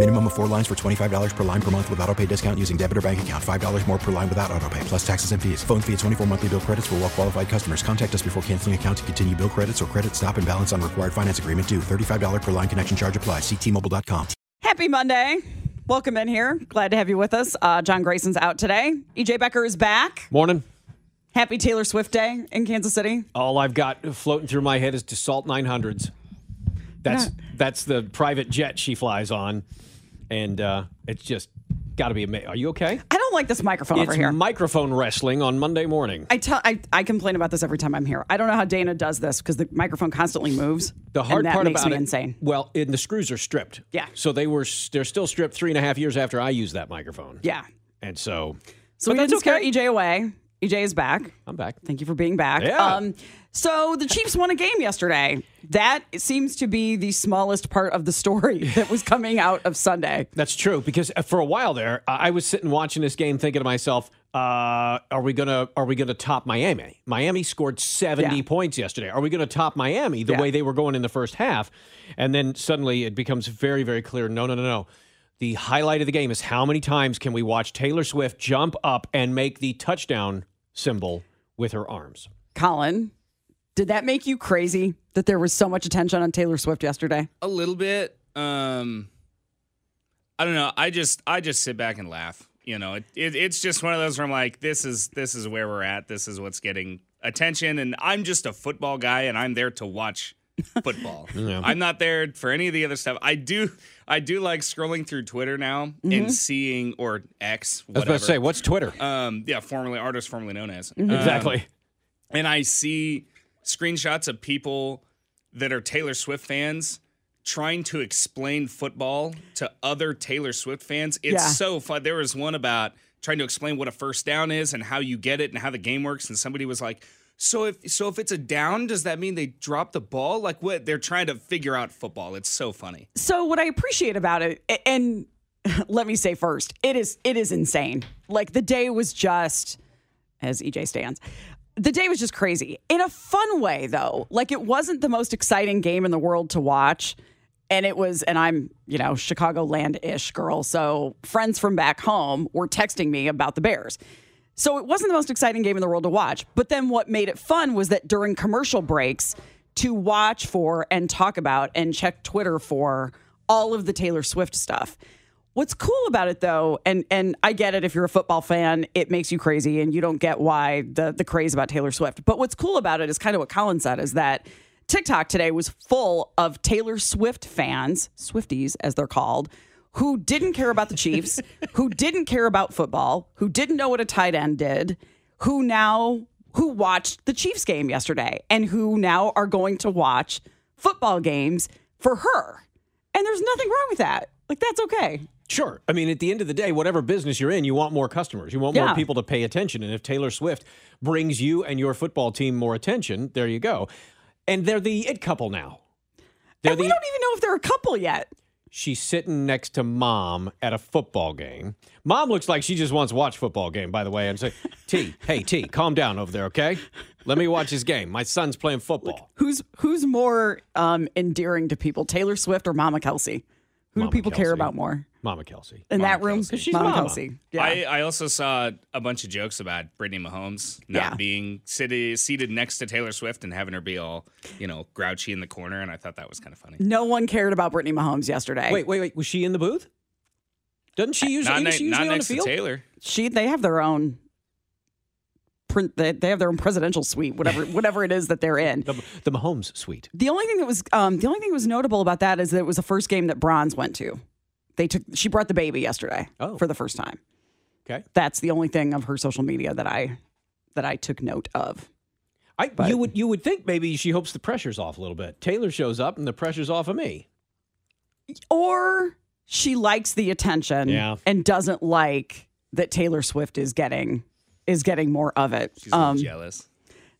Minimum of four lines for $25 per line per month with auto pay discount using debit or bank account. $5 more per line without auto pay, plus taxes and fees. Phone fee at 24 monthly bill credits for well qualified customers. Contact us before canceling account to continue bill credits or credit stop and balance on required finance agreement due. $35 per line connection charge applies. Ctmobile.com. Happy Monday. Welcome in here. Glad to have you with us. Uh, John Grayson's out today. EJ Becker is back. Morning. Happy Taylor Swift Day in Kansas City. All I've got floating through my head is Dassault 900s. That's Yeah. that's the private jet she flies on, and uh, it's just got to be amazing. Are you okay? I don't like this microphone it's over here. microphone wrestling on Monday morning. I tell I, I complain about this every time I'm here. I don't know how Dana does this because the microphone constantly moves. The hard and that part makes about me it, insane. Well, and the screws are stripped. Yeah. So they were they're still stripped three and a half years after I used that microphone. Yeah. And so, So but we that's didn't scare okay. EJ away. EJ is back. I'm back. Thank you for being back. Yeah. Um, so the Chiefs won a game yesterday. That seems to be the smallest part of the story that was coming out of Sunday. That's true because uh, for a while there, I was sitting watching this game, thinking to myself, uh, "Are we gonna Are we gonna top Miami? Miami scored seventy Yeah. points yesterday. Are we gonna top Miami the Yeah. way they were going in the first half?" And then suddenly it becomes very, very clear. No, no, no, no. The highlight of the game is how many times can we watch Taylor Swift jump up and make the touchdown symbol with her arms? Colin, did that make you crazy that there was so much attention on Taylor Swift yesterday? A little bit. Um, I don't know. I just I just sit back and laugh. You know, it, it it's just one of those where I'm like, this is this is where we're at. This is what's getting attention, and I'm just a football guy, and I'm there to watch football. I'm not there for any of the other stuff. I do I do like scrolling through Twitter now and seeing or X. I was about to say, what's Twitter? um, yeah, formerly artist, formerly known as Mm-hmm. Um, exactly. and I see screenshots of people that are Taylor Swift fans trying to explain football to other Taylor Swift fans. It's Yeah. so fun. There was one about trying to explain what a first down is and how you get it and how the game works and somebody was like, "So if so if it's a down, does that mean they drop the ball? Like what? They're trying to figure out football. It's so funny. So what I appreciate about it, and let me say first, it is it is insane. Like the day was just, as EJ stands, the day was just crazy in a fun way though. Like it wasn't the most exciting game in the world to watch, and it was. And I'm you know Chicagoland ish girl, so friends from back home were texting me about the Bears. So it wasn't the most exciting game in the world to watch. But then what made it fun was that during commercial breaks, to watch for and talk about and check Twitter for all of the Taylor Swift stuff. What's cool about it though, and and I get it if you're a football fan, it makes you crazy and you don't get why the the craze about Taylor Swift. But what's cool about it is kind of what Colin said is that TikTok today was full of Taylor Swift fans, Swifties as they're called, who didn't care about the Chiefs, who didn't care about football, who didn't know what a tight end did, who now who watched the Chiefs game yesterday and who now are going to watch football games for her. And there's nothing wrong with that. Like that's okay. Sure. I mean, at the end of the day, whatever business you're in, you want more customers. You want Yeah. more people to pay attention. And if Taylor Swift brings you and your football team more attention, there you go. And they're the it couple now. They're And we the don't even know if they're a couple yet. She's sitting next to mom at a football game. Mom looks like she just wants to watch football game, by the way, and say, T, hey T, calm down over there, okay? Let me watch his game. My son's playing football. Who's who's more um, endearing to people, Taylor Swift or Mama Kelce? Who Mama do people care about more Mama Kelce. in that room? Kelce. She's Mama Mama. Kelce. Yeah. I, I also saw a bunch of jokes about Brittany Mahomes not Yeah. being seated, seated next to Taylor Swift and having her be all, you know, grouchy in the corner. And I thought that was kind of funny. no one cared about Brittany Mahomes yesterday. Wait, wait, wait. Was she in the booth? Doesn't she usually, Not, isn't she ne- not usually on the next to field? Taylor. she they have their own print they, they have their own presidential suite whatever whatever it is that they're in The, the Mahomes suite. the only thing that was um the only thing that was notable about that is that it was the first game that Bronze went to They took she brought the baby yesterday Oh. for the first time. Okay. That's the only thing of her social media that I that I took note of. I, you would you would think maybe she hopes the pressure's off a little bit. Taylor shows up and the pressure's off of me. Or she likes the attention Yeah. and doesn't like that Taylor Swift is getting is getting more of it. She's a little Um, jealous.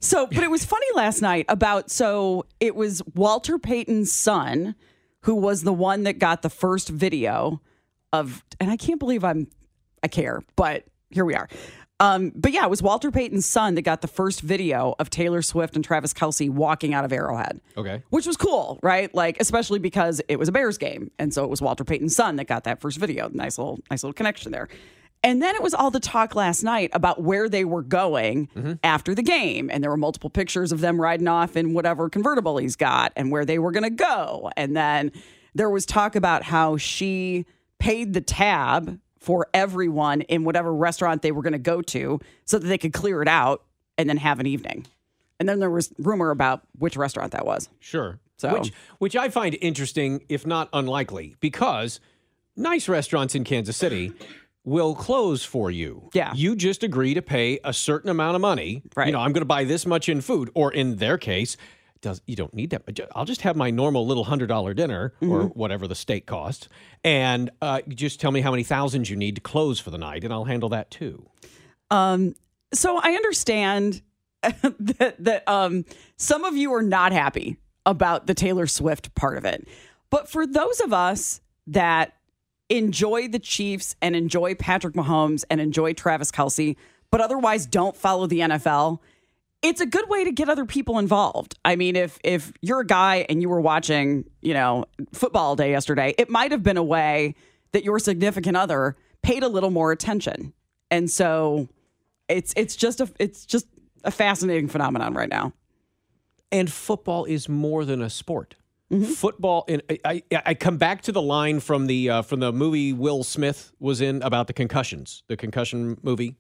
So, but it was funny last night about so it was Walter Payton's son who was the one that got the first video of, and I can't believe I'm, I care, but here we are. Um, but yeah, it was Walter Payton's son that got the first video of Taylor Swift and Travis Kelce walking out of Arrowhead. Okay. Which was cool, right? Like, especially because it was a Bears game. And so it was Walter Payton's son that got that first video. Nice little, nice little connection there. And then it was all the talk last night about where they were going mm-hmm. after the game. And there were multiple pictures of them riding off in whatever convertible he's got and where they were going to go. And then there was talk about how she paid the tab for everyone in whatever restaurant they were going to go to so that they could clear it out and then have an evening. And then there was rumor about which restaurant that was. Sure. So- Which which I find interesting, if not unlikely, because nice restaurants in Kansas City will close for you. Yeah. You just agree to pay a certain amount of money. Right. You know, I'm going to buy this much in food, or in their case, does you don't need that. I'll just have my normal little hundred dollar dinner or Mm-hmm. whatever the steak costs, and uh, just tell me how many thousands you need to close for the night, and I'll handle that too. Um, so I understand that that um, some of you are not happy about the Taylor Swift part of it, but for those of us that enjoy the Chiefs and enjoy Patrick Mahomes and enjoy Travis Kelce, but otherwise don't follow the NFL. It's a good way to get other people involved. I mean, if if you're a guy and you were watching, you know, football all day yesterday, it might have been a way that your significant other paid a little more attention. And so it's it's just a it's just a fascinating phenomenon right now. and football is more than a sport. Mm-hmm. Football, and I, I, I come back to the line from the uh, from the movie Will Smith was in about the concussions, the concussion movie.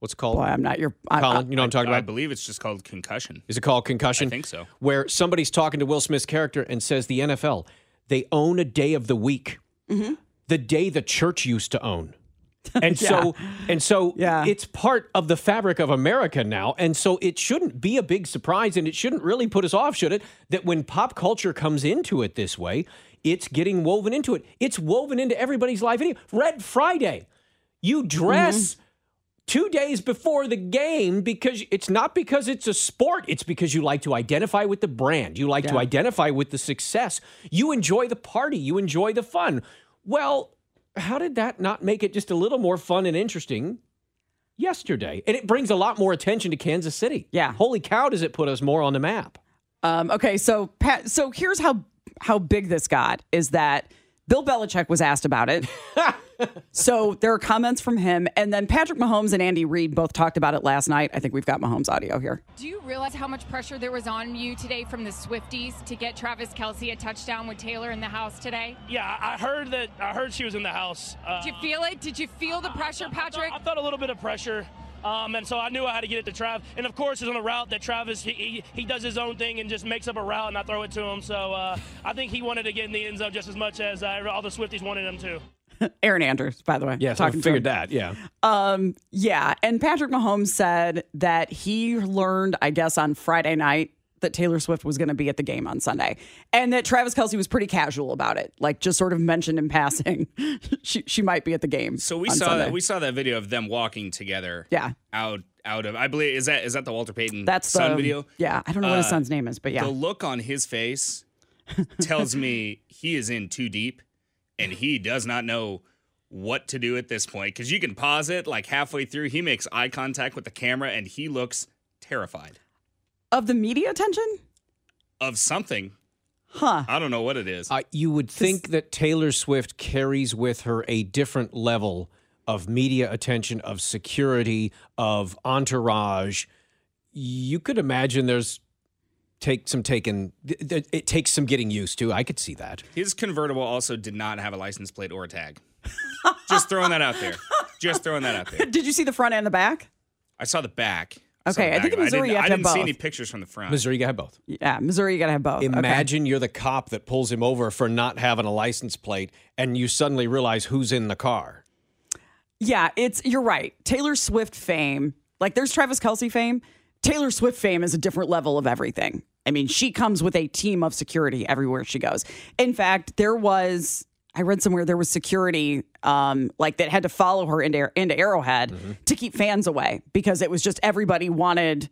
What's it called? Boy, I'm not your I, Colin, you know what I'm talking about. I believe it's just called concussion. Is it called concussion? I think so. Where somebody's talking to Will Smith's character and says the NFL they own a day of the week, Mm-hmm. the day the church used to own. And so and so Yeah. it's part of the fabric of America now. And so it shouldn't be a big surprise and it shouldn't really put us off, should it? That when pop culture comes into it this way, it's getting woven into it. It's woven into everybody's life. Red Friday. You dress mm-hmm. two days before the game because it's not because it's a sport it's because you like to identify with the brand you like to identify with the success you enjoy the party you enjoy the fun well how did that not make it just a little more fun and interesting yesterday? And it brings a lot more attention to kansas city. Yeah. holy cow does it put us more on the map? Um, okay, so Pat, so here's how how big this got is that Bill Belichick was asked about it. so there are comments from him, and then Patrick Mahomes and Andy Reid both talked about it last night. I think we've got Mahomes audio here. Do you realize how much pressure there was on you today from the Swifties to get Travis Kelce a touchdown with Taylor in the house today? Yeah, I I heard that. I heard she was in the house. Uh, Did you feel it? Did you feel the pressure, Patrick? I felt a little bit of pressure. Um, and so I knew I had to get it to Trav. And of course, it's on a route that Travis, he, he, he does his own thing and just makes up a route and I throw it to him. So uh, I think he wanted to get in the end zone just as much as uh, all the Swifties wanted him to. Erin Andrews, by the way. yes i talking to figured him. that yeah Um, yeah, and Patrick Mahomes said that he learned, I guess, on Friday night that Taylor Swift was going to be at the game on Sunday, and that Travis Kelce was pretty casual about it, like just sort of mentioned in passing she she might be at the game. So we saw Sunday. that we saw that video of them walking together. Yeah. Out out of I believe is that is that the Walter Payton That's son the video? Yeah, I don't know what his Uh, son's name is, but yeah, The look on his face tells me he is in too deep and he does not know what to do at this point because you can pause it like halfway through. He makes eye contact with the camera and he looks terrified of the media attention, of something. huh? I don't know what it is. Uh, you would think that Taylor Swift carries with her a different level of media attention, of security, of entourage. You could imagine there's take some taken. th- th- It takes some getting used to. I could see that. His convertible also did not have a license plate or a tag. Just throwing that out there. Just throwing that out there. Did you see the front and the back? I saw the back. Okay, I think in I Missouri didn't, you have I to have didn't see both. any pictures from the front. Missouri, you gotta have both. Yeah, Missouri, you got to have both. Okay. Imagine you're the cop that pulls him over for not having a license plate, and you suddenly realize who's in the car. Yeah, it's you're right. Taylor Swift fame, like there's Travis Kelce fame. Taylor Swift fame is a different level of everything. I mean, she comes with a team of security everywhere she goes. In fact, there was I read somewhere there was security um, like that had to follow her into into Arrowhead to keep fans away because it was just everybody wanted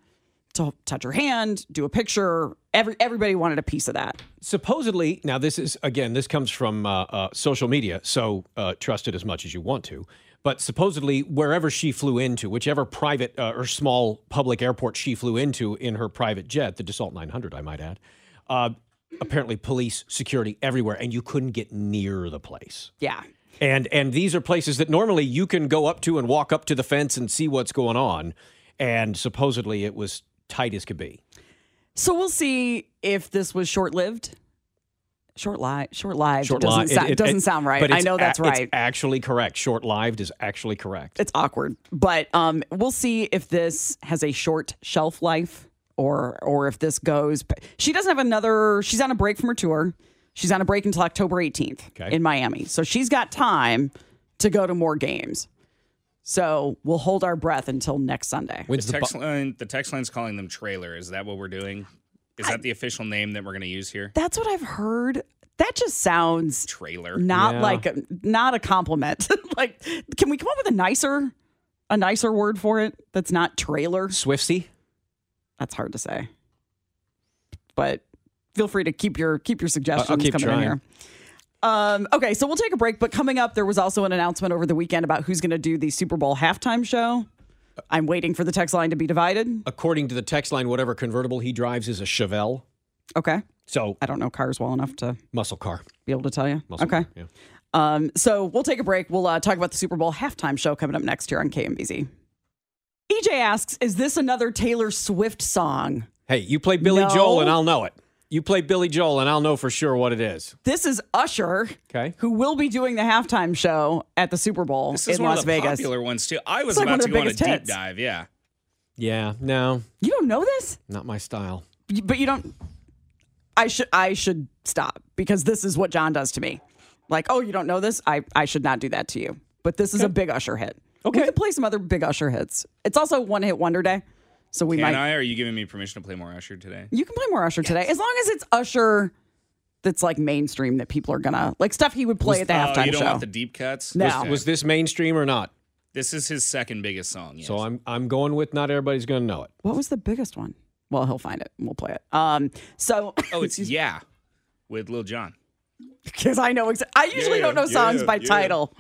to touch her hand, do a picture. Every everybody wanted a piece of that. Supposedly, now this is again, this comes from uh, uh, social media, so uh, trust it as much as you want to. But supposedly, wherever she flew into, whichever private uh, or small public airport she flew into in her private jet, the Dassault 900, I might add, uh, apparently police, security everywhere, and you couldn't get near the place. Yeah. And and these are places that normally you can go up to and walk up to the fence and see what's going on. And supposedly, it was tight as could be. So we'll see if this was short lived. Short lived. Short lived. Short doesn't, li- it- it- doesn't it- sound right. I know that's a- right. It's actually correct. Short lived is actually correct. it's awkward, but um, we'll see if this has a short shelf life or or if this goes. She doesn't have another. She's on a break from her tour. She's on a break until October 18th Okay. in Miami, so she's got time to go to more games. So we'll hold our breath until next Sunday. When's the the text bu- line, the text line's calling them trailer. Is that what we're doing? Is that the official name that we're going to use here? That's what I've heard. That just sounds Trailer. not Yeah. like a, not a compliment. like, can we come up with a nicer, a nicer word for it that's not trailer? Swiftsy? That's hard to say. But feel free to keep your keep your suggestions keep coming trying. in here. Um, okay, so we'll take a break. But coming up, there was also an announcement over the weekend about who's going to do the Super Bowl halftime show. I'm waiting for the text line to be divided. According to the text line, whatever convertible he drives is a Chevelle. Okay, So I don't know cars well enough to muscle car. be able to tell you. Muscle okay. car, yeah. Um, so we'll take a break. We'll uh, talk about the Super Bowl halftime show coming up next year on KMBZ. EJ asks, "Is this another Taylor Swift song?" Hey, you play Billy No. Joel and I'll know it. You play Billy Joel and I'll know for sure what it is. This is Usher, Okay. who will be doing the halftime show at the Super Bowl This is in one Las of the Vegas. popular ones too. I was like about to go on a biggest deep hits. dive. Yeah. Yeah, no, You don't know this, not my style. But you don't. I should I should stop because this is what John does to me. Like, oh, you don't know this? I I should not do that to you. But this is a big Usher hit. Okay. we can play some other big Usher hits. It's also one hit wonder day, so we Can might. I? Or are you giving me permission to play more Usher today? You can play more Usher today, as long as it's Usher that's like mainstream that people are gonna like stuff he would play at the oh, halftime you don't show. want the deep cuts? No. Okay. Was this mainstream or not? This is his second biggest song. Yes. So I'm I'm going with not everybody's going to know it. what was the biggest one? Well, he'll find it. and We'll play it. Um, so oh, it's yeah, with Lil Jon. because I know. Exa- I usually Yeah, don't know songs yeah, by yeah. title.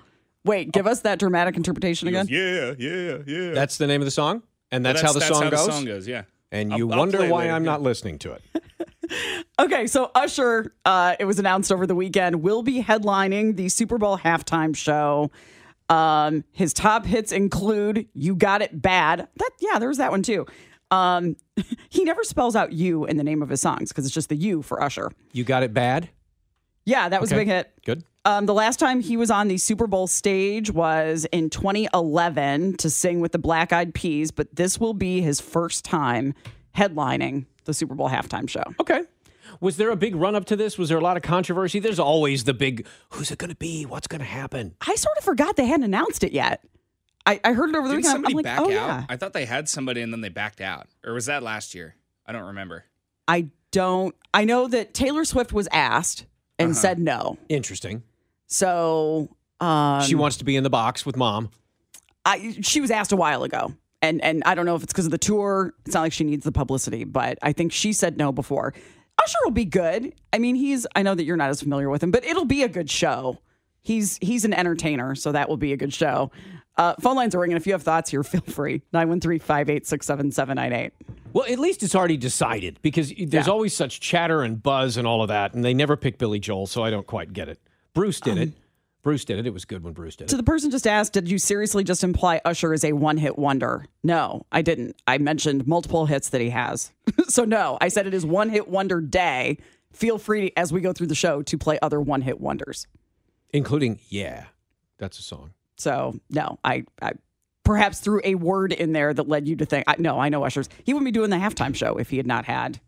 Wait, give us that dramatic interpretation again. goes, yeah, yeah, yeah. That's the name of the song, and that's, Well, how the song goes. The song goes. Yeah. And I'll- you I'll wonder why later, I'm yeah. not listening to it. Okay, so Usher, uh, it was announced over the weekend, will be headlining the Super Bowl halftime show. Um, his top hits include "You Got It Bad." That yeah, there was that one too. Um, he never spells out "you" in the name of his songs because it's just the "you" for Usher. You got it bad. Yeah, that was a big hit. Good. Um, the last time he was on the Super Bowl stage was in 2011 to sing with the Black Eyed Peas, but this will be his first time headlining the Super Bowl halftime show. Okay. Was there a big run up to this? Was there a lot of controversy? There's always the big who's it going to be? What's going to happen? I sort of forgot they hadn't announced it yet. I, I heard it over the Didn't weekend. somebody I'm like, back oh out? yeah. I thought they had somebody and then they backed out. Or was that last year? I don't remember. I don't. I know that Taylor Swift was asked and Uh-huh. said no. Interesting. So um, she wants to be in the box with mom. I, she was asked a while ago, and and I don't know if it's because of the tour. It's not like she needs the publicity, but I think she said no before. Usher will be good. I mean, he's. I know that you're not as familiar with him, but it'll be a good show. He's he's an entertainer, so that will be a good show. Uh, phone lines are ringing. If you have thoughts here, feel free. 913-586-7798. Well, at least it's already decided because there's Yeah. always such chatter and buzz and all of that, and they never pick Billy Joel, so I don't quite get it. Bruce did it. Bruce did it. It was good when Bruce did it. So the person just asked, did you seriously just imply Usher is a one-hit wonder? No, I didn't. I mentioned multiple hits that he has. so no, I said it is one-hit wonder day. Feel free as we go through the show to play other one-hit wonders. Including Yeah. That's a song. So no, I, I perhaps threw a word in there that led you to think, I, no, I know Ushers. He wouldn't be doing the halftime show if he had not had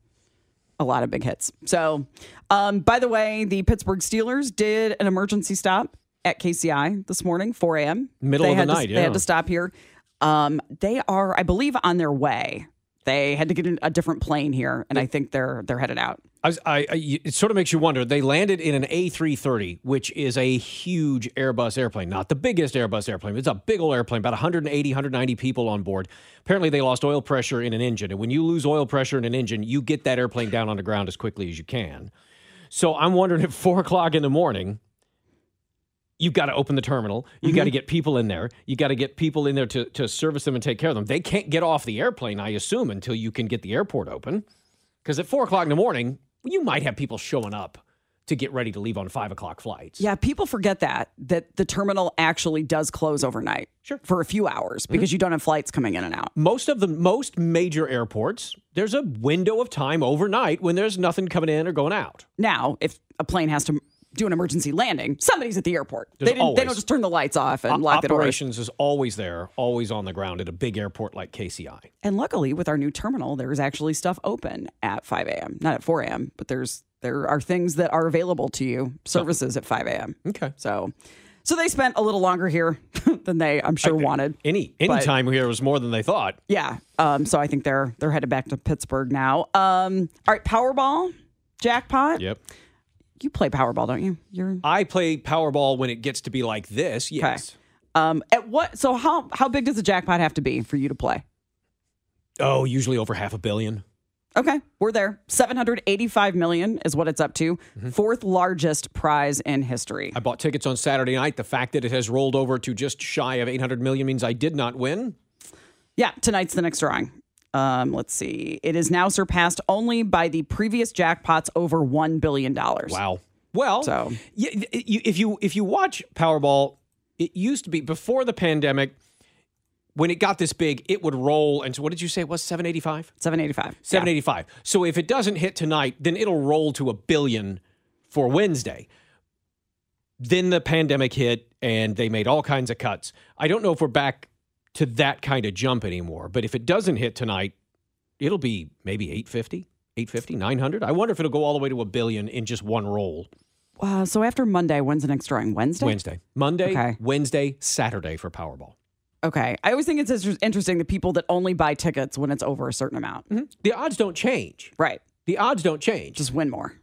a lot of big hits. So, um, by the way, the Pittsburgh Steelers did an emergency stop at KCI this morning, 4 a.m. Middle They of the had to- night, They had to stop here. Um, they are, I believe, on their way. They had to get in a different plane here, and I think they're they're headed out. I, was- I, I, it sort of makes you wonder. They landed in an A330, which is a huge Airbus airplane, not the biggest Airbus airplane. It's a big old airplane, about 180, 190 people on board. Apparently, they lost oil pressure in an engine. And when you lose oil pressure in an engine, you get that airplane down on the ground as quickly as you can. So I'm wondering at four o'clock in the morning, you've got to open the terminal. You got to mm-hmm. get people in there. You got to get people in there to, to service them and take care of them. They can't get off the airplane, I assume, until you can get the airport open. Because at four o'clock in the morning, you might have people showing up to get ready to leave on five o'clock flights. Yeah, people forget that that the terminal actually does close overnight, sure, for a few hours because mm-hmm. you don't have flights coming in and out. Most of the most major airports, there's a window of time overnight when there's nothing coming in or going out. Now, if a plane has to do an emergency landing, somebody's at the airport. There's they, didn't, they don't just turn the lights off and O- lock the doors. Operations is always there, always on the ground at a big airport like KCI. And luckily, with our new terminal, there's actually stuff open at 5 a.m. Not at 4 a.m., but there's there are things that are available to you, services at 5 a.m. Okay. So, so they spent a little longer here than they, I'm sure, wanted. Any any But- time here was more than they thought. Yeah. Um. So I think they're they're headed back to Pittsburgh now. Um. All right. Powerball, jackpot. Yep. You play Powerball, don't you? You're I play Powerball when it gets to be like this. Yes. um. At what? So how how big does the jackpot have to be for you to play? Oh, usually over half a billion. Okay, we're there. 785 million is what it's up to. Fourth largest prize in history. I bought tickets on Saturday night. The fact that it has rolled over to just shy of 800 million means I did not win. Yeah, tonight's the next drawing. Um, let's see. It is now surpassed only by the previous jackpots over $1 billion. Wow. Well, So- y- y- you- if you if you watch Powerball, it used to be before the pandemic. When it got this big, it would roll. And so, what did you say? It was 785? 785. 785. So if it doesn't hit tonight, then it'll roll to a billion for Wednesday. Then the pandemic hit and they made all kinds of cuts. I don't know if we're back to that kind of jump anymore, but if it doesn't hit tonight, it'll be maybe 850, 850, 900. I wonder if it'll go all the way to a billion in just one roll. Uh, so after Monday, when's the next drawing? Wednesday? Wednesday. Monday, Okay. Wednesday, Saturday for Powerball. Okay. I always think it's interesting the people that only buy tickets when it's over a certain amount. The odds don't change. Right. The odds don't change. Just win more.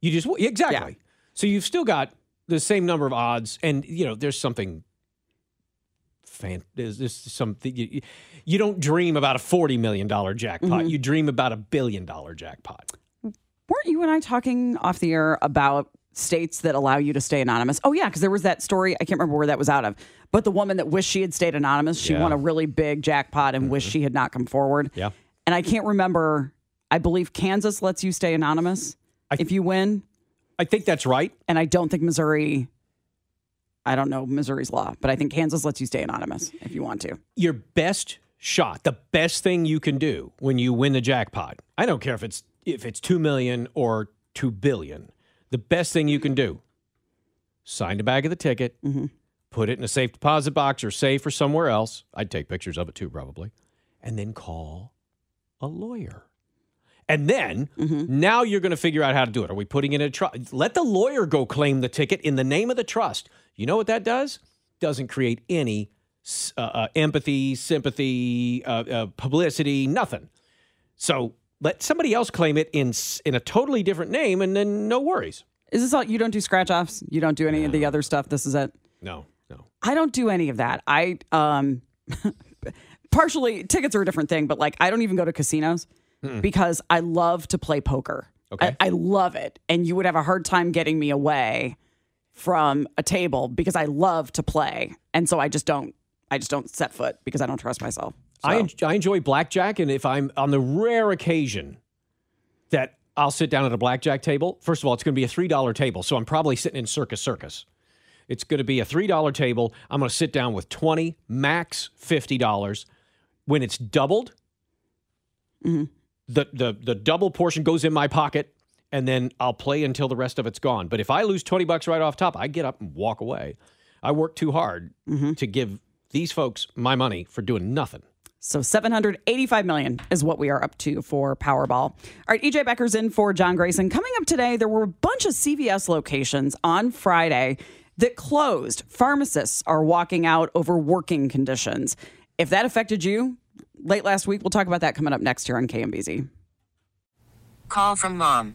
You just exactly. So you've still got the same number of odds, and you know there's something. Fan, there's, there's something you, you don't dream about a forty million dollar jackpot. Mhm. You dream about a billion dollar jackpot. Weren't you and I talking off the air about states that allow you to stay anonymous? Oh, yeah, because there was that story. I can't remember where that was out of. But the woman that wished she had stayed anonymous, she Yeah. Mm-hmm. won a really big jackpot and wished she had not come forward. Yeah. And I can't remember. I believe Kansas lets you stay anonymous if you win. I think that's right. And I don't think Missouri. I don't know Missouri's law, but I think Kansas lets you stay anonymous if you want to. Your best shot, the best thing you can do when you win the jackpot. I don't care if it's if it's two million or two billion. The best thing you can do: sign the back of the ticket, mm-hmm. put it in a safe deposit box or safe or somewhere else. I'd take pictures of it too, probably, and then call a lawyer. And then mm-hmm. now you're going to figure out how to do it. Are we putting it in a trust? Let the lawyer go claim the ticket in the name of the trust. You know what that does? Doesn't create any uh, uh, empathy, sympathy, uh, uh, publicity, nothing. So let somebody else claim it in in a totally different name, and then no worries. Is this all? You don't do scratch offs? You don't do any of the other stuff? This is it? No, no. I don't do any of that. I um partially tickets are a different thing, but like I don't even go to casinos Mm-mm. because I love to play poker. Okay. I, I love it. And you would have a hard time getting me away from a table because I love to play. And so I just don't I just don't set foot because I don't trust myself. I, en- I enjoy blackjack, and if I'm on the rare occasion that I'll sit down at a blackjack table, first of all, it's going to be a three dollar table, so I'm probably sitting in Circus Circus. It's going to be a three dollar table. I'm going to sit down with twenty, max fifty dollars. When it's doubled, mm-hmm. the the the double portion goes in my pocket, and then I'll play until the rest of it's gone. But if I lose twenty bucks right off top, I get up and walk away. I work too hard mm-hmm. to give these folks my money for doing nothing. So 785 million is what we are up to for Powerball. All right, EJ Becker's in for John Grayson. Coming up today, there were a bunch of CVS locations on Friday that closed. Pharmacists are walking out over working conditions. If that affected you late last week, we'll talk about that coming up next here on KMBZ. Call from mom.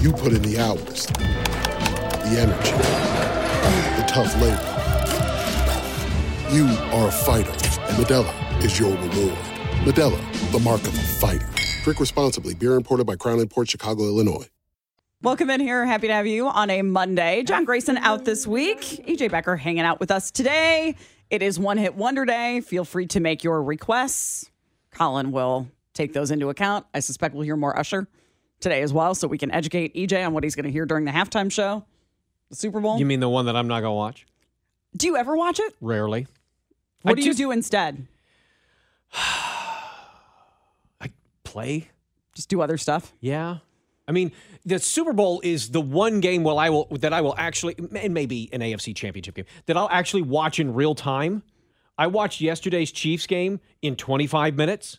You put in the hours, the energy, the tough labor. You are a fighter, and Modelo is your reward. Modelo, the mark of a fighter. Drink responsibly. Beer imported by Crown Imports Chicago, Illinois. Welcome in here. Happy to have you on a Monday. John Grayson out this week. EJ Becker hanging out with us today. It is One Hit Wonder Day. Feel free to make your requests. Colin will take those into account. I suspect we'll hear more Usher today as well, so we can educate EJ on what he's going to hear during the halftime show, the Super Bowl. You mean the one that I'm not going to watch? do you ever watch it? Rarely. What I do just- you do instead? I play? Just do other stuff? Yeah. I mean, the Super Bowl is the one game will I will that I will actually and maybe an AFC championship game that I'll actually watch in real time. I watched yesterday's Chiefs game in 25 minutes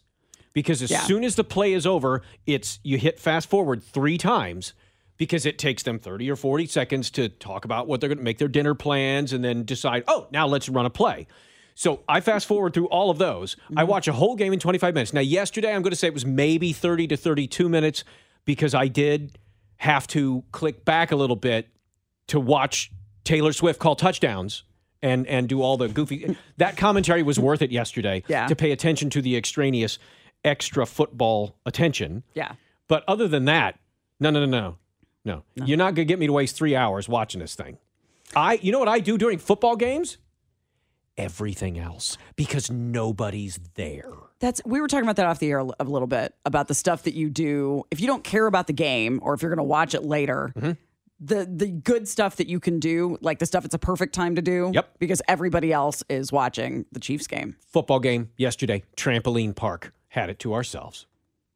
because as Yeah. soon as the play is over, it's you hit fast forward 3 times because it takes them 30 or 40 seconds to talk about what they're going to make their dinner plans and then decide, "Oh, now let's run a play." So I fast forward through all of those. I mm-hmm. watch a whole game in 25 minutes. Now, yesterday, I'm going to say it was maybe 30 to 32 minutes because I did have to click back a little bit to watch Taylor Swift call touchdowns and and do all the goofy. That commentary was worth it yesterday. Yeah. To pay attention to the extraneous, extra football attention. Yeah. But other than that, no, no, no, no, no. You're not gonna get me to waste three hours watching this thing. I, you know what I do during football games? Everything else because nobody's there. That's we were talking about that off the air a a little bit about the stuff that you do if you don't care about the game or if you're going to watch it later. Mm-hmm. The the good stuff that you can do, like the stuff it's a perfect time to do. Yep. Because everybody else is watching the Chiefs game. Football game yesterday, trampoline park had it to ourselves.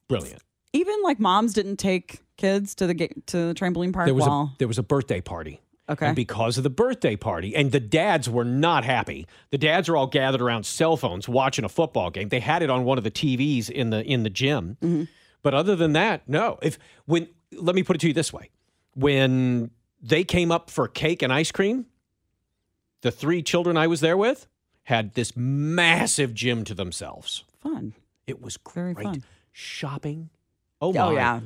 Brilliant. Even like moms didn't take kids to the ga- to the trampoline park. There was while, a there was a birthday party. Okay. And because of the birthday party, and the dads were not happy. The dads are all gathered around cell phones watching a football game. They had it on one of the TVs in the in the gym. Mm-hmm. But other than that, no. If when let me put it to you this way. When they came up for cake and ice cream, the three children I was there with had this massive gym to themselves. fun. It was Very great. fun. Shopping. Oh my. Oh yeah.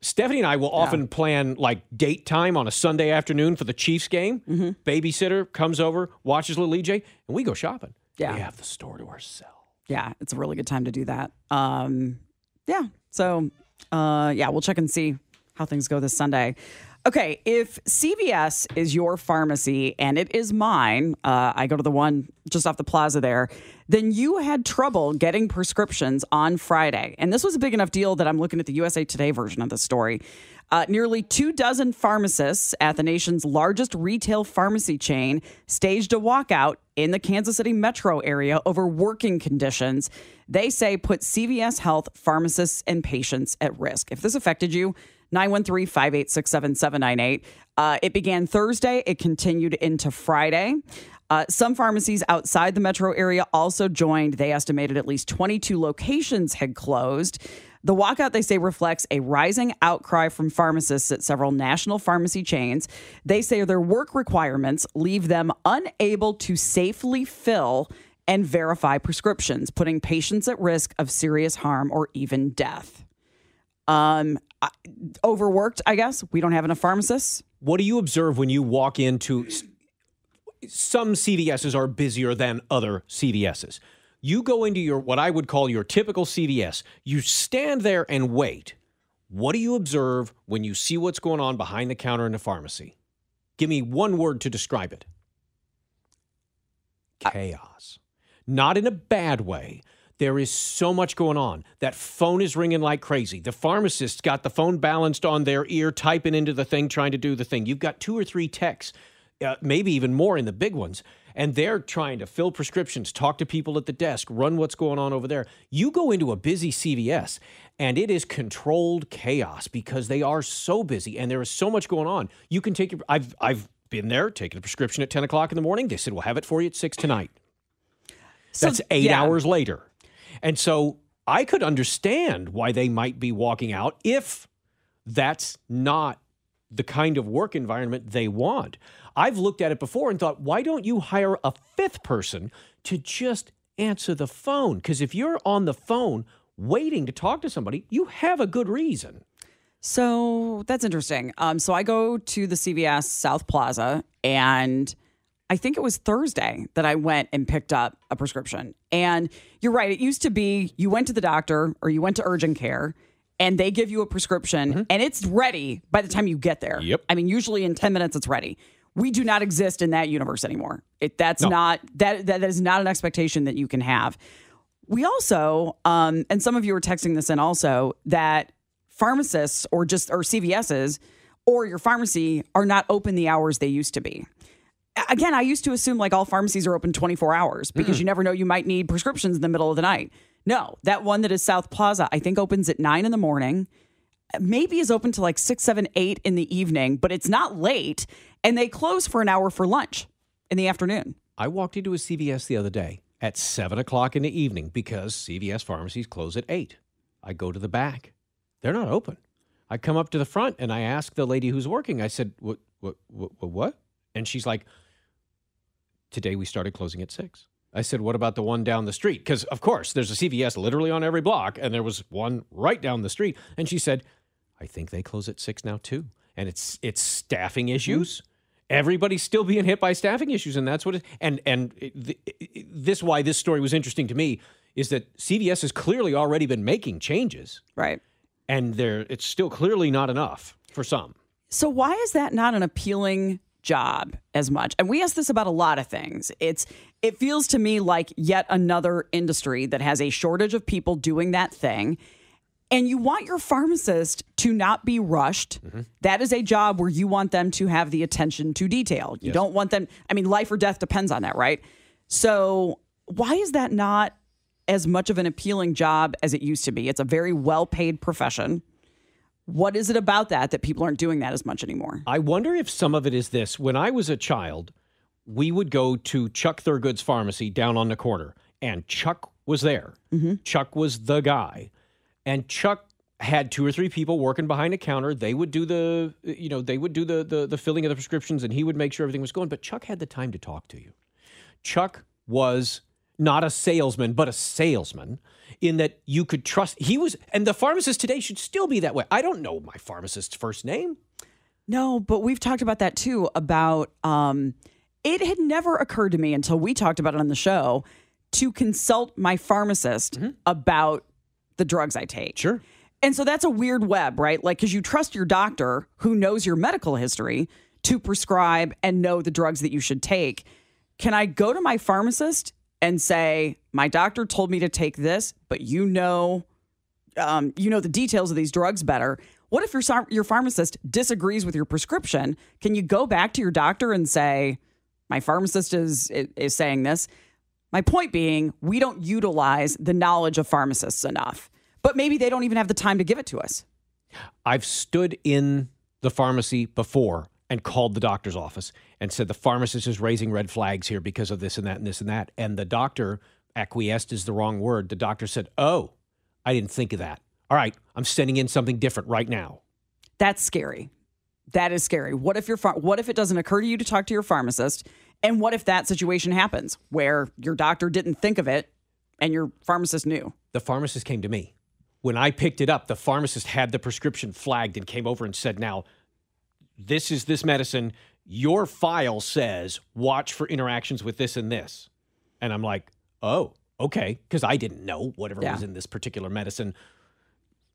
Stephanie and I will often plan like date time on a Sunday afternoon for the Chiefs game. Mm-hmm. Babysitter comes over, watches little EJ, and we go shopping. Yeah. We have the store to ourselves. yeah, it's a really good time to do that. Um, yeah. So, uh, yeah, we'll check and see how things go this Sunday. Okay, if CVS is your pharmacy and it is mine, uh, I go to the one just off the plaza there, then you had trouble getting prescriptions on Friday. And this was a big enough deal that I'm looking at the USA Today version of the story. Uh, nearly two dozen pharmacists at the nation's largest retail pharmacy chain staged a walkout in the Kansas City metro area over working conditions they say put CVS Health pharmacists and patients at risk. If this affected you, 913 586 7798. Uh, It began Thursday, it continued into Friday. Uh, some pharmacies outside the metro area also joined. They estimated at least 22 locations had closed. The walkout, they say, reflects a rising outcry from pharmacists at several national pharmacy chains. They say their work requirements leave them unable to safely fill and verify prescriptions, putting patients at risk of serious harm or even death. Um, overworked, I guess. We don't have enough pharmacists. What do you observe when you walk into some CVSs are busier than other CVSs. You go into your what I would call your typical CVS. You stand there and wait. What do you observe when you see what's going on behind the counter in the pharmacy? Give me one word to describe it. Chaos. Not in a bad way. There is so much going on. That phone is ringing like crazy. The pharmacist got the phone balanced on their ear, typing into the thing, trying to do the thing. You've got two or three techs, uh, maybe even more in the big ones, and they're trying to fill prescriptions, talk to people at the desk, run what's going on over there. You go into a busy CVS, and it is controlled chaos because they are so busy and there is so much going on. You can take your. I've I've been there, taken a prescription at ten o'clock in the morning. They said we'll have it for you at six tonight. So, That's eight yeah. hours later. And so I could understand why they might be walking out if that's not the kind of work environment they want. I've looked at it before and thought, why don't you hire a fifth person to just answer the phone? Because if you're on the phone waiting to talk to somebody, you have a good reason. So that's interesting. Um, so I go to the CVS South Plaza, and I think it was Thursday that I went and picked up a prescription. And you're right, it used to be you went to the doctor or you went to urgent care and they give you a prescription and it's ready by the time you get there. Yep. I mean, usually in 10 minutes it's ready. We do not exist in that universe anymore. It, that's No. not that that is not an expectation that you can have. We also, um, and some of you were texting this in also, that pharmacists or just or CVSs or your pharmacy are not open the hours they used to be. Again, I used to assume like all pharmacies are open 24 hours because mm. you never know you might need prescriptions in the middle of the night. No, that one that is South Plaza, I think opens at nine in the morning, maybe is open to like six, seven, eight in the evening, but it's not late. And they close for an hour for lunch in the afternoon. I walked into a CVS the other day at seven o'clock in the evening because CVS pharmacies close at eight. I go to the back. They're not open. I come up to the front and I ask the lady who's working, I said, what, what, what, what- what? And she's like, today we started closing at six. I said, what about the one down the street? Because, of course, there's a CVS literally on every block, and there was one right down the street. And she said, I think they close at six now, too. And it's it's staffing mm-hmm. issues. Everybody's still being hit by staffing issues, and that's what it. And and th- it- this why this story was interesting to me is that CVS has clearly already been making changes, Right. and there it's still clearly not enough for some. So why is that not an appealing job as much? And we ask this about a lot of things. It's it feels to me like yet another industry that has a shortage of people doing that thing. And you want your pharmacist to not be rushed. Mm-hmm. That is a job where you want them to have the attention to detail. You don't want them, I mean, life or death depends on that, right? So, why is that not as much of an appealing job as it used to be? It's a very well paid profession. What is it about that that people aren't doing that as much anymore? I wonder if some of it is this. When I was a child, we would go to Chuck Thurgood's pharmacy down on the corner, and Chuck was there. Mm-hmm. Chuck was the guy. And Chuck had two or three people working behind a counter. They would do the, you know, they would do the, the the filling of the prescriptions, and he would make sure everything was going. But Chuck had the time to talk to you. Chuck was not a salesman, but a salesman in that you could trust. He was, and the pharmacist today should still be that way. I don't know my pharmacist's first name. No, but we've talked about that too. About um, it had never occurred to me until we talked about it on the show to consult my pharmacist about the drugs I take. Sure. And so that's a weird web, right? Like, because you trust your doctor who knows your medical history to prescribe and know the drugs that you should take. Can I go to my pharmacist and say, my doctor told me to take this, but you know, um, you know the details of these drugs better? What if your your pharmacist disagrees with your prescription? Can you go back to your doctor and say, my pharmacist is is saying this? My point being, we don't utilize the knowledge of pharmacists enough, but maybe they don't even have the time to give it to us. I've stood in the pharmacy before and called the doctor's office and said the pharmacist is raising red flags here because of this and that and this and that. And the doctor acquiesced is the wrong word. The doctor said, Oh, I didn't think of that. All right, I'm sending in something different right now. That's scary. That is scary. What if your phar- what if it doesn't occur to you to talk to your pharmacist? And what if that situation happens where your doctor didn't think of it and your pharmacist knew? The pharmacist came to me. When I picked it up, the pharmacist had the prescription flagged and came over and said, Now, this is this medicine. Your file says watch for interactions with this and this. And I'm like, Oh, okay. Because I didn't know whatever Yeah. was in this particular medicine.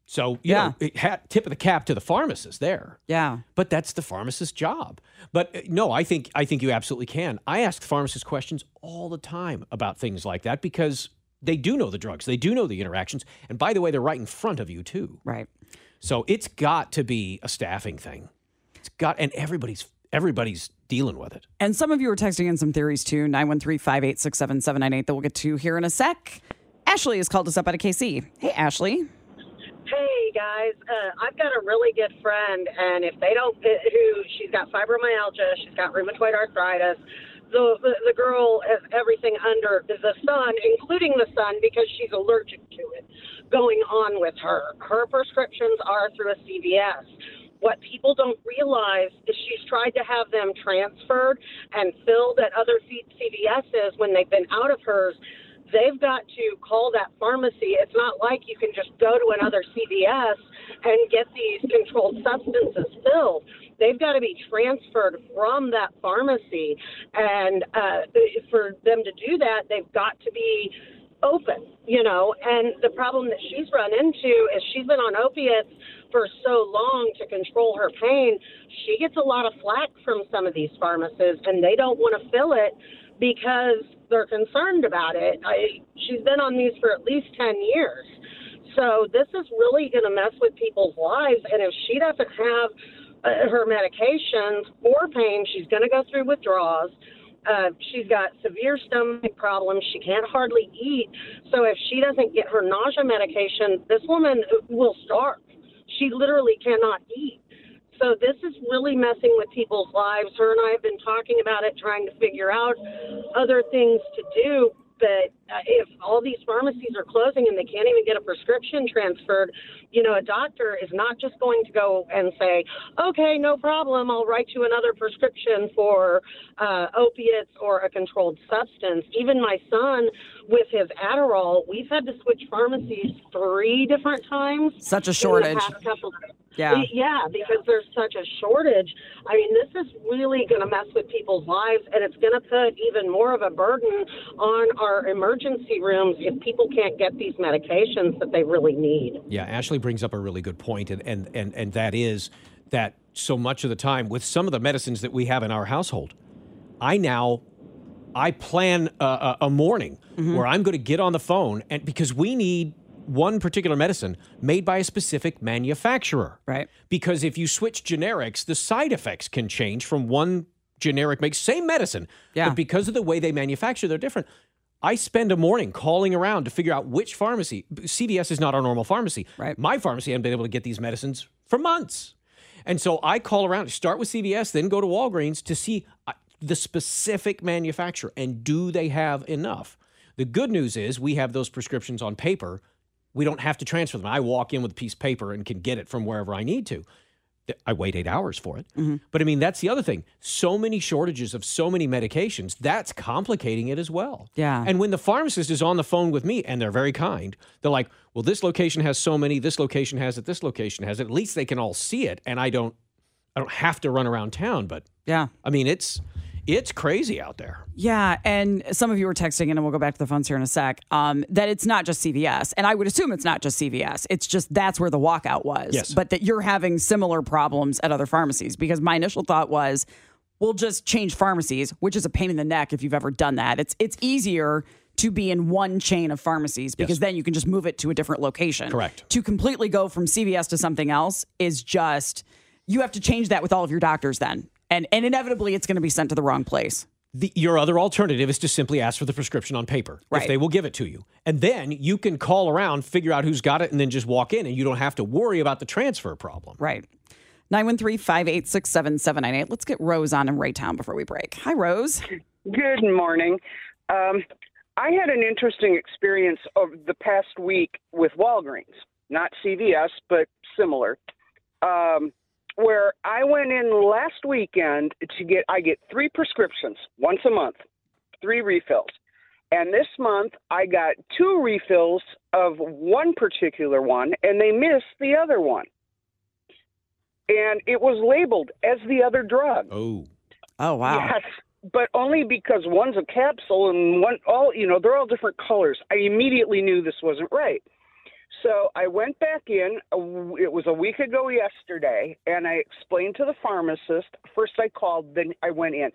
So, you Yeah. know, it had, tip of the cap to the pharmacist there. Yeah. But that's the pharmacist's job. But uh, no, I think I think you absolutely can. I ask pharmacists questions all the time about things like that because they do know the drugs, they do know the interactions, and by the way, they're right in front of you too. Right. So it's got to be a staffing thing. It's got, and everybody's everybody's dealing with it. And some of you are texting in some theories too 913 586 7798 that we'll get to here in a sec. Ashley has called us up out of KC. Hey, Ashley. Hey guys, uh, I've got a really good friend, and if they don't, who she's got fibromyalgia, she's got rheumatoid arthritis. The, the the girl has everything under the sun, including the sun, because she's allergic to it. Going on with her, her prescriptions are through a CVS. What people don't realize is she's tried to have them transferred and filled at other CVS's when they've been out of hers they've got to call that pharmacy. It's not like you can just go to another CVS and get these controlled substances filled. They've got to be transferred from that pharmacy. And uh, for them to do that, they've got to be open, you know. And the problem that she's run into is she's been on opiates for so long to control her pain. She gets a lot of flack from some of these pharmacists, and they don't want to fill it because they're concerned about it. I, she's been on these for at least 10 years. So this is really going to mess with people's lives. And if she doesn't have uh, her medications for pain, she's going to go through withdrawals. Uh, she's got severe stomach problems. She can't hardly eat. So if she doesn't get her nausea medication, this woman will starve. She literally cannot eat. So this is really messing with people's lives. Her and I have been talking about it, trying to figure out other things to do. But if all these pharmacies are closing and they can't even get a prescription transferred, you know, a doctor is not just going to go and say, okay, no problem, I'll write you another prescription for uh, opiates or a controlled substance. Even my son, with his Adderall, we've had to switch pharmacies three different times. Such a shortage. Yeah. yeah, because there's such a shortage. I mean, this is really going to mess with people's lives, and it's going to put even more of a burden on our emergency rooms if people can't get these medications that they really need. Yeah, Ashley brings up a really good point, and and and and that is that so much of the time with some of the medicines that we have in our household, I now I plan a, a, a morning mm-hmm. where I'm going to get on the phone and because we need one particular medicine made by a specific manufacturer. Right. Because if you switch generics, the side effects can change from one generic make same medicine. Yeah. But because of the way they manufacture, they're different. I spend a morning calling around to figure out which pharmacy. CVS is not our normal pharmacy. Right. My pharmacy hadn't been able to get these medicines for months. And so I call around, start with CVS, then go to Walgreens to see uh, the specific manufacturer and do they have enough. The good news is we have those prescriptions on paper. We don't have to transfer them. I walk in with a piece of paper and can get it from wherever I need to. I wait eight hours for it. Mm-hmm. But I mean, that's the other thing. So many shortages of so many medications, that's complicating it as well. Yeah. And when the pharmacist is on the phone with me and they're very kind, they're like, well, this location has so many, this location has it, this location has it. At least they can all see it. And I don't I don't have to run around town. But Yeah. I mean, it's it's crazy out there. Yeah, and some of you were texting, and we'll go back to the phones here in a sec. Um, that it's not just CVS, and I would assume it's not just CVS. It's just that's where the walkout was. Yes. but that you're having similar problems at other pharmacies. Because my initial thought was, we'll just change pharmacies, which is a pain in the neck if you've ever done that. It's it's easier to be in one chain of pharmacies because then you can just move it to a different location. Correct. To completely go from CVS to something else is just you have to change that with all of your doctors then. And and inevitably it's going to be sent to the wrong place. The, your other alternative is to simply ask for the prescription on paper Right. if they will give it to you. And then you can call around, figure out who's got it, and then just walk in, and you don't have to worry about the transfer problem. Right. 913 586 7798. Let's get Rose on in Raytown before we break. Hi, Rose. Good morning. Um, I had an interesting experience of the past week with Walgreens, not CVS, but similar. Um, where I went in last weekend to get, I get three prescriptions once a month, three refills. And this month I got two refills of one particular one, and they missed the other one. And it was labeled as the other drug. Oh. Oh, wow. Yes, but only because one's a capsule and one all you know they're all different colors. I immediately knew this wasn't right. So I went back in. It was a week ago yesterday, and I explained to the pharmacist. First, I called, then I went in,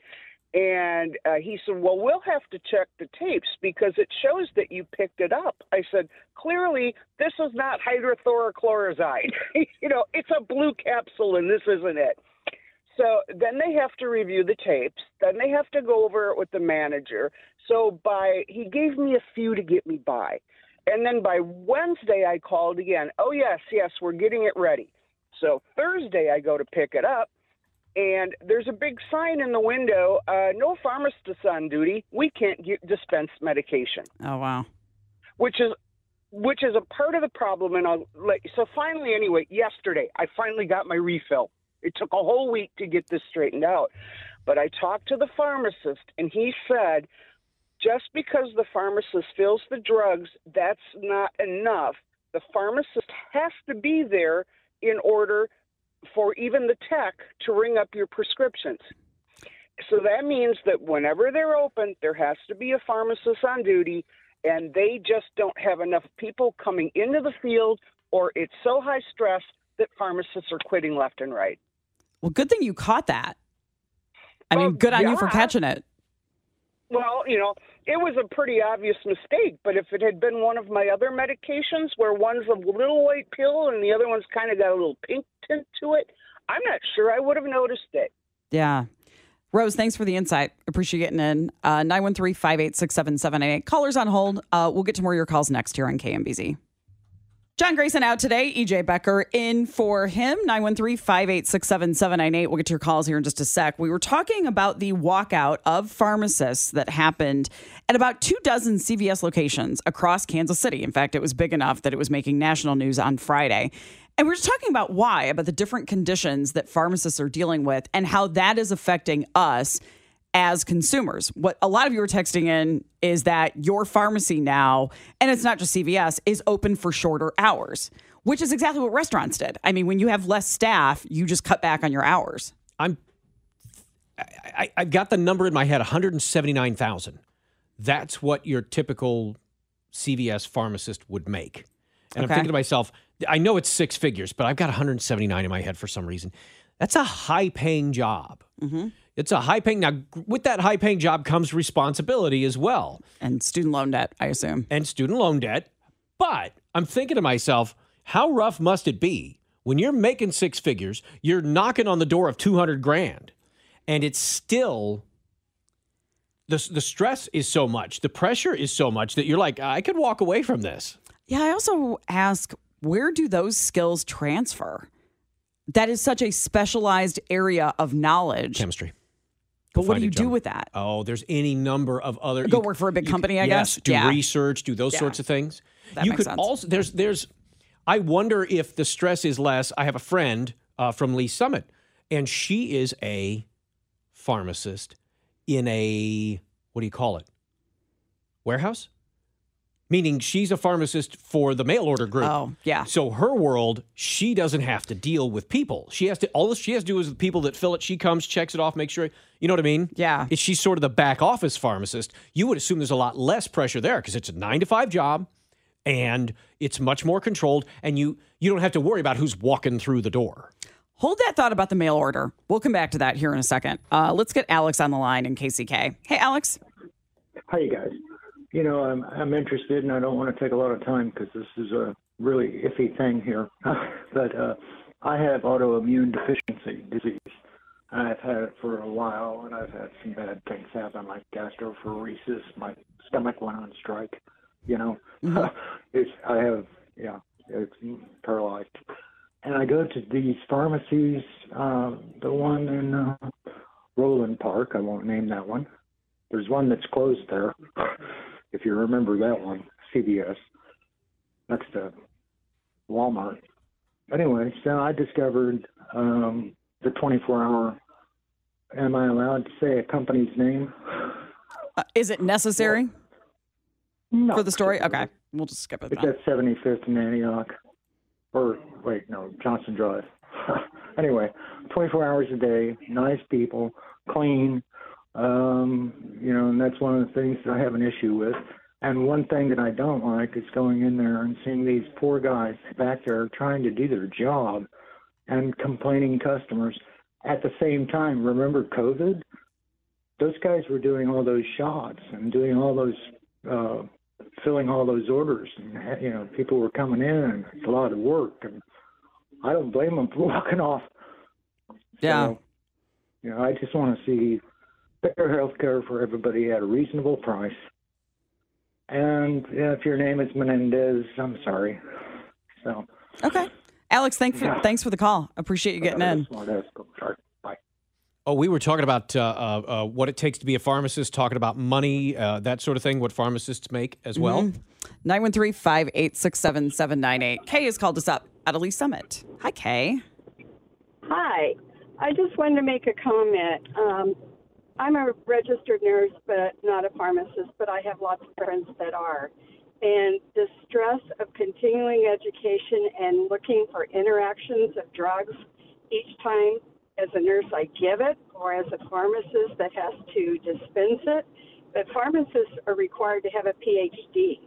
and uh, he said, "Well, we'll have to check the tapes because it shows that you picked it up." I said, "Clearly, this is not hydrochlorochlorozide. you know, it's a blue capsule, and this isn't it." So then they have to review the tapes. Then they have to go over it with the manager. So by he gave me a few to get me by. And then by Wednesday I called again. Oh yes, yes, we're getting it ready. So Thursday I go to pick it up and there's a big sign in the window, uh, no pharmacist on duty. We can't get, dispense medication Oh, wow. which is which is a part of the problem and I'll let so finally anyway yesterday I finally got my refill. It took a whole week to get this straightened out. But I talked to the pharmacist and he said just because the pharmacist fills the drugs that's not enough. The pharmacist has to be there in order for even the tech to ring up your prescriptions. So that means that whenever they're open, there has to be a pharmacist on duty, and they just don't have enough people coming into the field, or it's so high stress that pharmacists are quitting left and right. Well, good thing you caught that. I mean, good on you for catching it. Well, you know, it was a pretty obvious mistake, but if it had been one of my other medications where one's a little white pill and the other one's kind of got a little pink tint to it, I'm not sure I would have noticed it. Yeah. Rose, thanks for the insight. Appreciate getting in. Uh, 913 586 7798. Callers on hold. Uh, we'll get to more of your calls next here on KMBZ. John Grayson out today. EJ Becker in for him. 913 586 7798. We'll get to your calls here in just a sec. We were talking about the walkout of pharmacists that happened at about two dozen CVS locations across Kansas City. In fact, it was big enough that it was making national news on Friday. And we're just talking about why, about the different conditions that pharmacists are dealing with and how that is affecting us as consumers. What a lot of you are texting in is that your pharmacy now, and it's not just CVS, is open for shorter hours, which is exactly what restaurants did. I mean, when you have less staff, you just cut back on your hours. I'm I, I got the number in my head 179,000. That's what your typical CVS pharmacist would make. And I'm thinking to myself, I know it's six figures, but I've got 179 in my head for some reason. That's a high paying job. Mm-hmm. It's a high paying. Now, with that high paying job comes responsibility as well. And student loan debt, I assume. And student loan debt. But I'm thinking to myself, how rough must it be when you're making six figures, you're knocking on the door of 200 grand, and it's still the, the stress is so much, the pressure is so much that you're like, I could walk away from this. Yeah, I also ask, where do those skills transfer? That is such a specialized area of knowledge. Chemistry. But what do you do with that? Oh, there's any number of other. Go you- work for a big company, I yes, guess? Do Yeah. research, do those Yeah. sorts of things. That you could sense. also there's there's. I wonder if the stress is less. I have a friend uh, from Lee's Summit, and she is a pharmacist in a what do you call it? Warehouse. Meaning she's a pharmacist for the mail order group. Oh, yeah. So her world, she doesn't have to deal with people. She has to all she has to do is the people that fill it. She comes, checks it off, makes sure you know what I mean. Yeah. If she's sort of the back office pharmacist, you would assume there's a lot less pressure there because it's a nine to five job, and it's much more controlled, and you you don't have to worry about who's walking through the door. Hold that thought about the mail order. We'll come back to that here in a second. Uh, let's get Alex on the line in KCK. Hey, Alex. Hi, you guys. You know, I'm I'm interested, and I don't want to take a lot of time because this is a really iffy thing here. but uh, I have autoimmune deficiency disease, I've had it for a while, and I've had some bad things happen, like gastroparesis. My stomach went on strike. You know, it's I have yeah, it's paralyzed. And I go to these pharmacies, uh, the one in uh, Roeland Park. I won't name that one. There's one that's closed there. if you remember that one, CVS, next to Walmart. Anyway, so I discovered um, the 24-hour. Am I allowed to say a company's name? Uh, is it necessary No. for the story? Okay, we'll just skip it. It's at 75th and Antioch. Or, wait, no, Johnson Drive. anyway, 24 hours a day, nice people, clean. Um, you know, and that's one of the things that I have an issue with. And one thing that I don't like is going in there and seeing these poor guys back there trying to do their job and complaining customers at the same time. Remember COVID? Those guys were doing all those shots and doing all those uh, filling all those orders and you know people were coming in and it's a lot of work and i don't blame them for walking off Yeah. so, you know i just want to see better health care for everybody at a reasonable price and yeah, if your name is menendez i'm sorry so Okay, Alex, thank for, thanks for the call. Appreciate you getting in. smart ass sorry bye Oh, we were talking about uh, uh, uh, what it takes to be a pharmacist, talking about money, uh, that sort of thing, what pharmacists make as well. Mhm. 913 586 7798. Kay has called us up at Elise Summit. Hi, Kay. Hi. I just wanted to make a comment. Um, I'm a registered nurse, but not a pharmacist, but I have lots of friends that are. And the stress of continuing education and looking for interactions of drugs each time as a nurse I give it or as a pharmacist that has to dispense it. But pharmacists are required to have a PhD.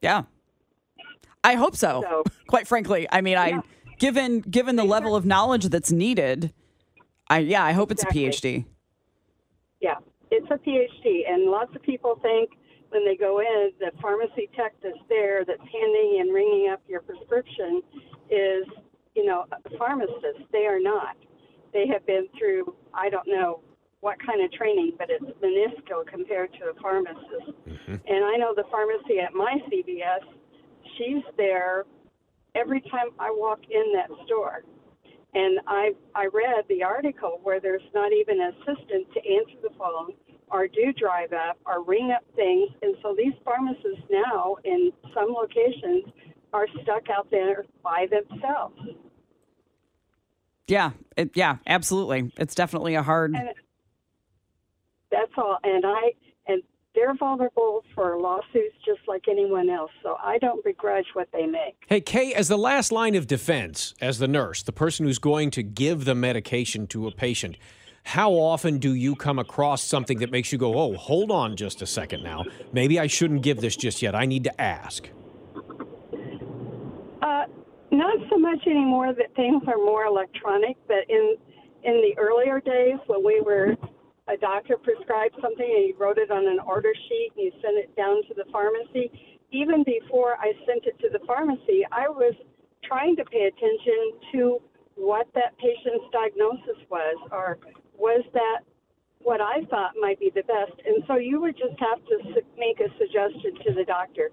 Yeah. I hope so. Quite frankly, I mean, I given given the level of knowledge that's needed, I yeah, I hope it's Exactly. a PhD. It's a PhD, and lots of people think when they go in, the pharmacy tech that's there that's handing and ringing up your prescription is, you know, a pharmacist. They are not. They have been through, I don't know what kind of training, but it's minuscule compared to a pharmacist. Mm-hmm. And I know the pharmacy at my CVS, she's there every time I walk in that store. And I I read the article where there's not even an assistant to answer the phone or do drive up or ring up things. And so these pharmacists now in some locations are stuck out there by themselves. Yeah, it, yeah, absolutely. It's definitely a hard. That's all. And I and they're vulnerable for lawsuits just like anyone else. So I don't begrudge what they make. Hey, Kay, as the last line of defense, as the nurse, the person who's going to give the medication to a patient, how often do you come across something that makes you go, oh, hold on just a second now? Maybe I shouldn't give this just yet. I need to ask. Uh, not so much anymore that things are more electronic, but in in the earlier days when we were a doctor prescribed something and he wrote it on an order sheet and you sent it down to the pharmacy, even before I sent it to the pharmacy, I was trying to pay attention to what that patient's diagnosis was or was that what I thought might be the best. And so you would just have to make a suggestion to the doctor.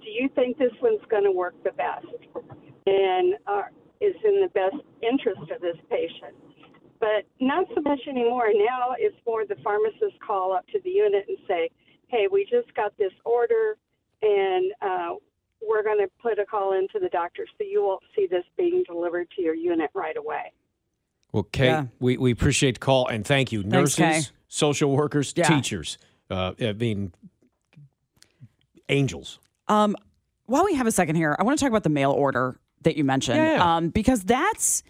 Do you think this one's going to work the best and uh, is in the best interest of this patient? But not so much anymore. Now it's more the pharmacist call up to the unit and say, hey, we just got this order and uh, we're going to put a call into the doctor so you won't see this being delivered to your unit right away. Well, Kay, Yeah. we, we appreciate the call and thank you. Thanks, Nurses, Kay. social workers, Yeah. teachers, uh, I mean, angels. Um, while we have a second here, I want to talk about the mail order that you mentioned, Yeah, yeah. um, because that's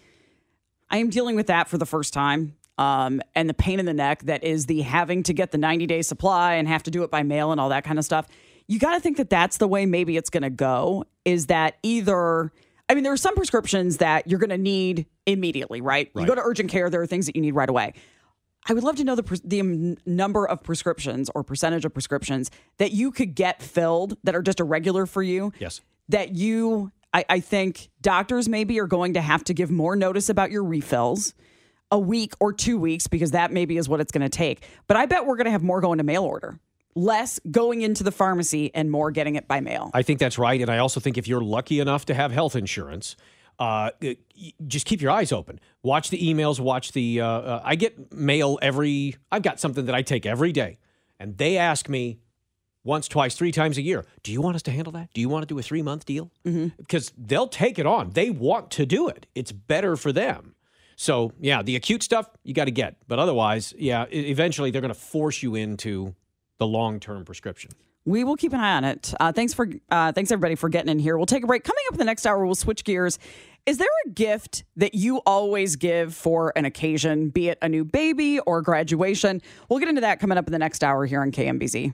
I am dealing with that for the first time. Um, and the pain in the neck that is the having to get the 90 day supply and have to do it by mail and all that kind of stuff. You got to think that that's the way maybe it's going to go is that either, I mean, there are some prescriptions that you're going to need immediately, right? You go to urgent care, there are things that you need right away. I would love to know the the um, number of prescriptions or percentage of prescriptions that you could get filled that are just a regular for you. Yes. That you, I, I think doctors maybe are going to have to give more notice about your refills. a week or two weeks because that maybe is what it's going to take. But I bet we're going to have more going to mail order, less going into the pharmacy, and more getting it by mail. I think that's right. And I also think if you're lucky enough to have health insurance, uh, just keep your eyes open. Watch the emails. Watch the. Uh, uh, I get mail every. I've got something that I take every day, and they ask me once, twice, three times a year. Do you want us to handle that? Do you want to do a three month deal? Because they'll take it on. They want to do it. It's better for them. So yeah, the acute stuff you got to get, but otherwise, yeah, eventually they're going to force you into the long term prescription. We will keep an eye on it. Uh, thanks for uh, thanks everybody for getting in here. We'll take a break. Coming up in the next hour, we'll switch gears. Is there a gift that you always give for an occasion, be it a new baby or graduation? We'll get into that coming up in the next hour here on KMBZ.